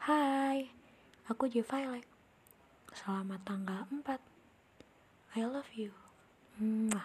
Hai, aku J Violet. Selamat tanggal 4. I love you. Mwah.